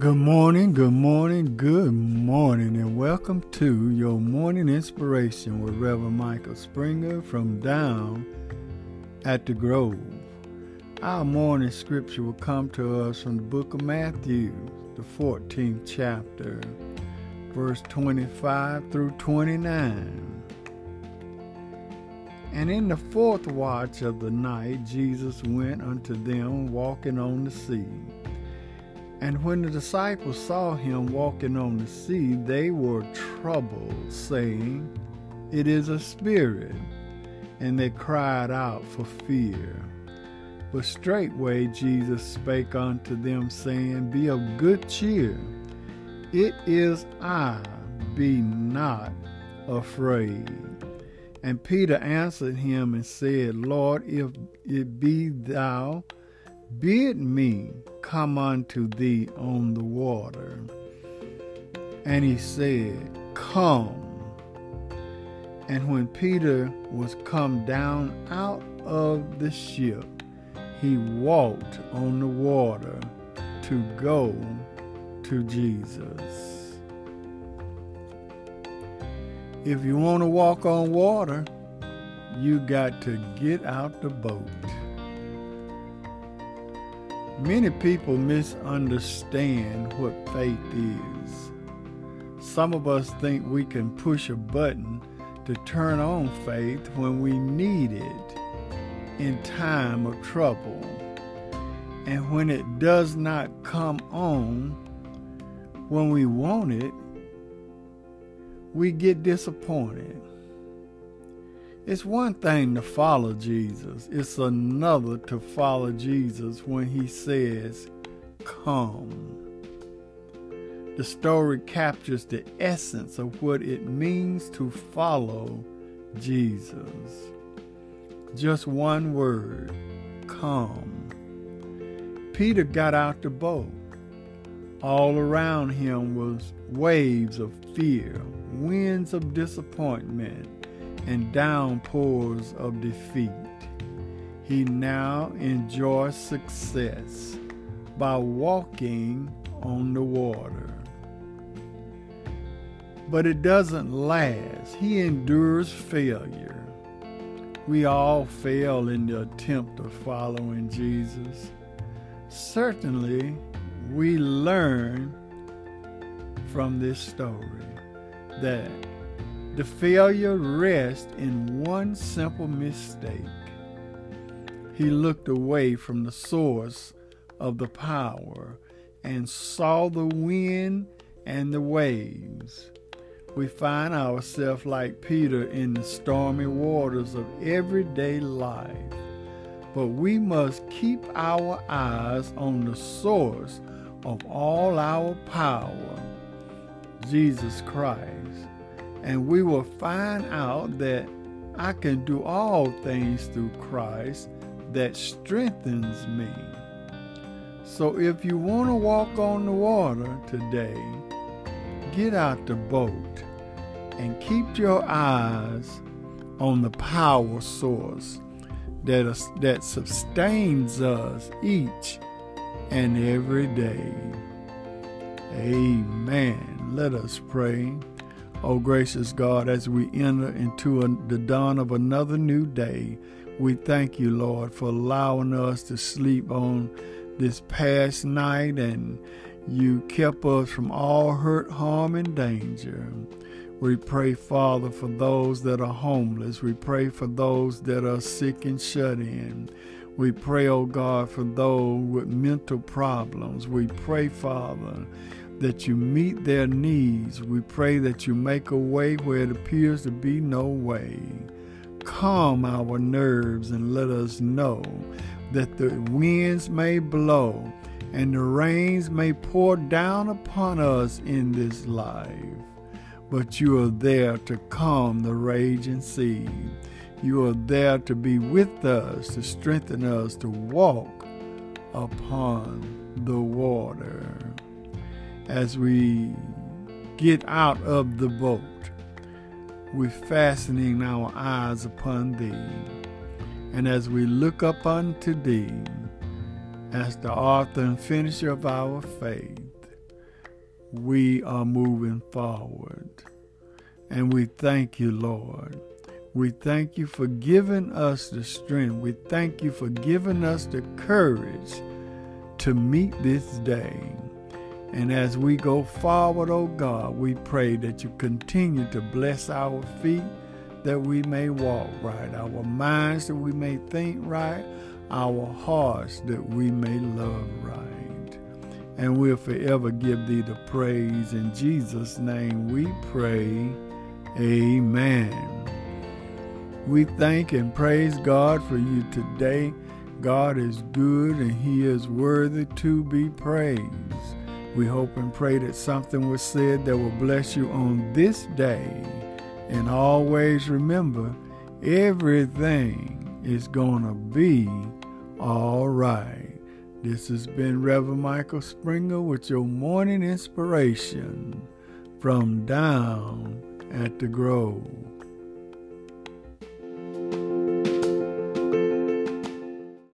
Good morning, good morning, good morning, and welcome to your morning inspiration with Reverend Michael Springer from down at the Grove. Our morning scripture will come to us from the book of Matthew, the 14th chapter, verse 25 through 29. And in the fourth watch of the night, Jesus went unto them walking on the sea. And when the disciples saw him walking on the sea, they were troubled, saying, It is a spirit. And they cried out for fear. But straightway Jesus spake unto them, saying, Be of good cheer. It is I, be not afraid. And Peter answered him and said, Lord, if it be thou, bid me come unto thee on the water. And he said, Come. And when Peter was come down out of the ship, he walked on the water to go to Jesus. If you want to walk on water, you got to get out the boat. Many people misunderstand what faith is. Some of us think we can push a button to turn on faith when we need it in time of trouble. And when it does not come on when we want it, we get disappointed. It's one thing to follow Jesus, it's another to follow Jesus when he says, Come. The story captures the essence of what it means to follow Jesus. Just one word come. Peter got out the boat. All around him was waves of fear, winds of disappointment, and downpours of defeat. He now enjoys success by walking on the water. But it doesn't last. He endures failure. We all fail in the attempt of following Jesus. Certainly, we learn from this story that the failure rests in one simple mistake. He looked away from the source of the power and saw the wind and the waves. We find ourselves like Peter in the stormy waters of everyday life. But we must keep our eyes on the source of all our power, Jesus Christ and we will find out that I can do all things through Christ that strengthens me. So if you want to walk on the water today, get out the boat and keep your eyes on the power source that, is, that sustains us each and every day. Amen. Let us pray. Oh, gracious God, as we enter into a, the dawn of another new day, we thank you, Lord, for allowing us to sleep on this past night and you kept us from all hurt, harm, and danger. We pray, Father, for those that are homeless. We pray for those that are sick and shut in. We pray, oh God, for those with mental problems. We pray, Father, that you meet their needs. We pray that you make a way where it appears to be no way. Calm our nerves and let us know that the winds may blow and the rains may pour down upon us in this life. But you are there to calm the raging sea. You are there to be with us, to strengthen us, to walk upon the water as we get out of the boat, we're fastening our eyes upon thee. And as we look up unto thee, as the author and finisher of our faith, we are moving forward. And we thank you, Lord. We thank you for giving us the strength. We thank you for giving us the courage to meet this day. And as we go forward, oh God, we pray that you continue to bless our feet that we may walk right, our minds that we may think right, our hearts that we may love right. And we'll forever give thee the praise. In Jesus' name we pray. Amen. We thank and praise God for you today. God is good and He is worthy to be praised. We hope and pray that something was said that will bless you on this day. And always remember, everything is going to be all right. This has been Reverend Michael Springer with your morning inspiration from down at the Grove.